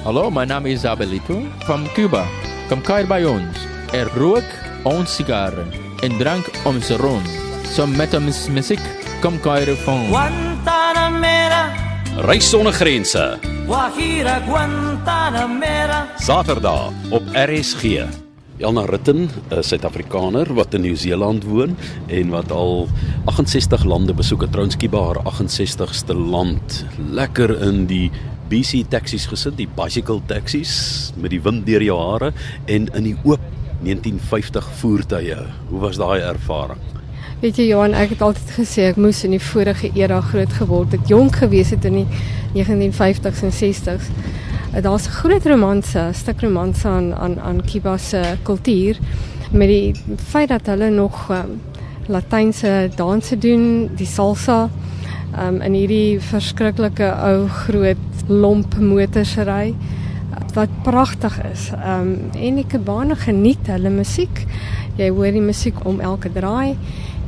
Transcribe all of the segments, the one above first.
Hallo, mijn naam is Isabelito van Cuba. Kom kuier bij ons. Er rook ons sigaren en drank onze ron. Zo met ons muziek, kom kuier van. Guantanamera, Reis sonder grense. Guajira, Guantanamera. Saterdag op RSG. Elna Ritten, 'n Suid-Afrikaner wat in Nieu-Seeland woon en wat al 68 lande besoek het. Trouens Kiba haar 68ste land. Lekker in die BC taksies gesit, die bicycle taksies met die wind deur jou hare en in die oop 1950 voertuie. Hoe was daai ervaring? Weet jy Johan, ek het altyd gesê ek moes in die vorige era groot geword het, jonk gewees het in die 1950s en 60s. Uh, Daar's 'n groot romanse, stuk romanse aan aan aan Kiba se kultuur met die feit dat hulle nog um, Latynse danse doen, die salsa um, in hierdie verskriklike ou groot lomp motorsery wat pragtig is. Ehm um, en die Kubane geniet hulle musiek. Jy hoor die musiek om elke draai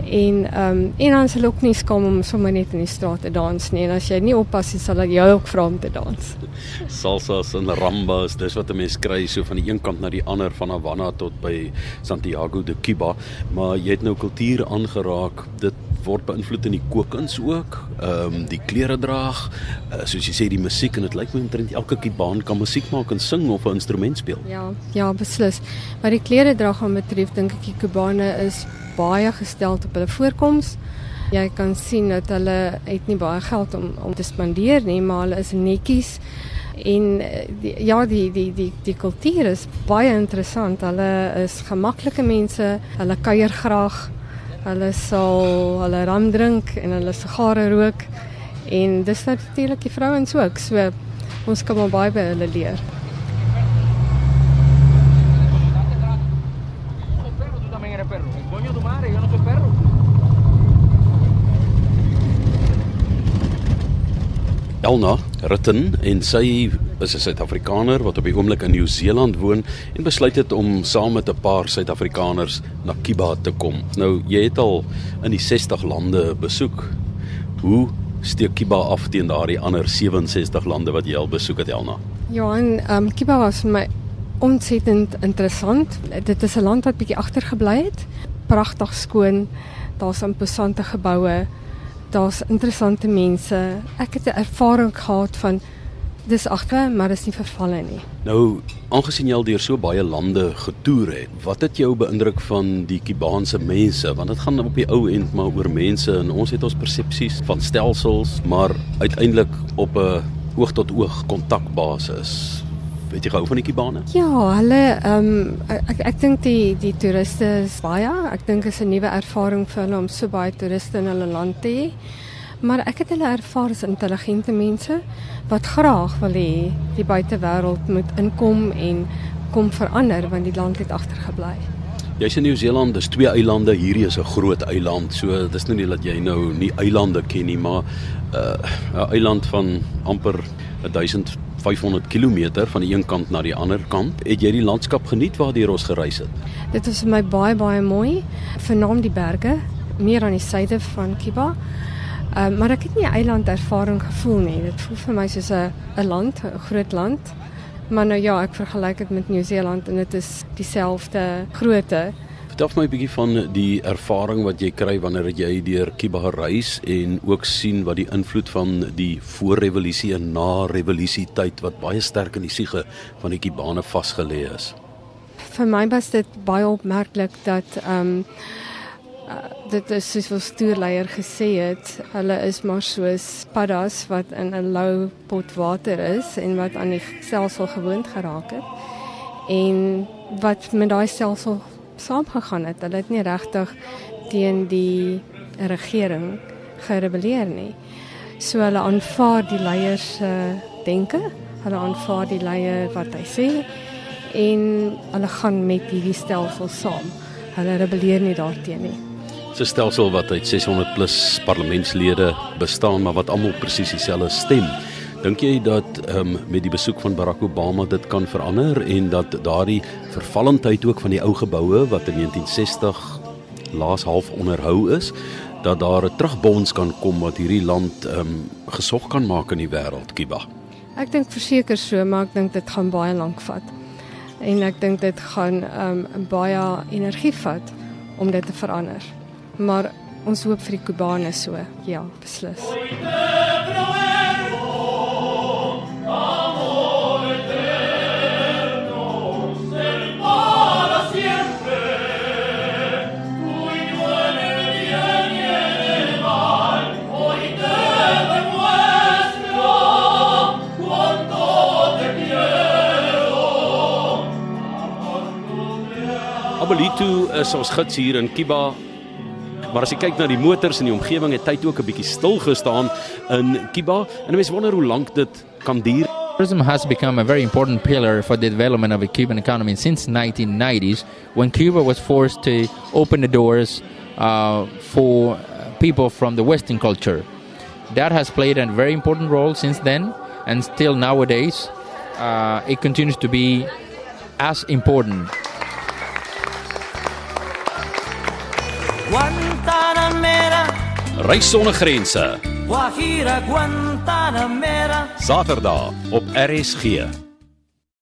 en ehm um, en dan hulle ook nie skaam om sommer net in die straat te dans nie. En as jy nie oppas nie, sal hulle jou ook vra om te dans. Salsas en rambas, dis wat 'n mens kry so van die een kant na die ander van Havana tot by Santiago de Cuba, maar jy het nou kultuur aangeraak. Dit word beïnvloed in die kookkuns ook. Ehm um, die klere draag, uh, soos jy sê die musiek en dit lyk my omtrent elke Kubaan kan musiek maak en sing of 'n instrument speel. Ja, ja, beslis. Maar die klere dra gaan betref dink ek die Kubane is baie gestel op hulle voorkoms. Jy kan sien dat hulle het nie baie geld om om te spandeer nie, maar hulle is netjies. En eh, die, ja, die die die die kultuur is baie interessant. Hulle is gemaklike mense. Hulle kuier graag. Hulle sal hulle rum drink en hulle sigare rook. En dis natuurlik die vrouens ook. So ons kan maar baie by hulle leer. Elna Ritten en sy is 'n Suid-Afrikaner wat op die oomblik in Nieu-Seeland woon en besluit het om saam met 'n paar Suid-Afrikaners na Kiba te kom. Nou, jy het al in die 60 lande besoek. Hoe steek Kiba af teen daardie ander 67 lande wat jy al besoek het, Elna? Johan, ehm um, Kiba was vir my ontsettend interessant. Dit is 'n land wat bietjie agtergebly het. Pragtig skoon. Daar's imposante geboue. Daar's interessante mense. Ek het 'n ervaring gehad van dis agter, maar dis nie vervalle nie. Nou, aangesien jy al deur so baie lande getoer het, wat het jou beïndruk van die Kubaanse mense? Want dit gaan op die ou end maar oor mense en ons het ons persepsies van stelsels, maar uiteindelik op 'n oog tot oog kontakbasis. Weet jy gou van die Kubane? Ja, hulle ehm um, ek ek dink die die toeriste is baie. Ek dink is 'n nuwe ervaring vir hulle om so baie toeriste in hulle land te hê. Maar ek het hulle ervaar as intelligente mense wat graag wil hê die buitewêreld moet inkom en kom verander want die land het agtergebly. Jy's in Nieu-Seeland, dis twee eilande, hierdie is 'n groot eiland. So dis nou nie dat jy nou nie eilande ken nie, maar 'n uh, 'n eiland van amper 1500 km van die een kant na die ander kant. Het jy die landskap geniet waardeur ons gereis het? Dit was vir my baie baie mooi, vernaam die berge meer aan die suide van Kiba. Uh, maar ek het nie 'n eiland ervaring gevoel nie. Dit voel vir my soos 'n 'n land, 'n groot land. Maar nou ja, ek vergelyk dit met Nieu-Seeland en dit is dieselfde grootte. Vertel my 'n bietjie van die ervaring wat jy kry wanneer jy deur Kiba reis en ook sien wat die invloed van die voorrevolusie en na-revolusie tyd wat baie sterk in die siege van die Kubane vasgelê is. Vir my was dit baie opmerklik dat ehm um, uh, dit is soos wat stuurleier gesê het, hulle is maar soos paddas wat in 'n lou pot water is en wat aan die stelsel gewoond geraak het. En wat met daai stelsel saamgegaan het. Hulle het nie regtig teen die regering gerebelleer nie. So hulle aanvaar die leiers se uh, denke, hulle aanvaar die leier wat hy sê en hulle gaan met hierdie stelsel saam. Hulle rebelleer nie daarteen nie. 'n stelsel wat uit 600 plus parlementslede bestaan, maar wat almal presies dieselfde stem. Dink jy dat ehm um, met die besoek van Barack Obama dit kan verander en dat daardie vervallendheid ook van die ou geboue wat in 1960 laas half onderhou is, dat daar 'n terugbonds kan kom wat hierdie land ehm um, gesog kan maak in die wêreld, Kiba? Ek dink verseker so, maar ek dink dit gaan baie lank vat. En ek dink dit gaan um baie energie vat om dit te verander. Maar ons hoop vir die Kubane so. Ja, beslis. Abelito is ons gids hier in Kiba. Maar as jy kyk na die motors en die omgewing, het tyd ook 'n bietjie stil gestaan in Kiba. En mense wonder hoe lank dit kan duur. Tourism has become a very important pillar for the development of the Cuban economy since 1990s when Cuba was forced to open the doors uh, for people from the Western culture. That has played a very important role since then, and still nowadays, uh, it continues to be as important. Guantanamera, Reis sonder grense. Guajira Guantanamera. Saterdag op RSG.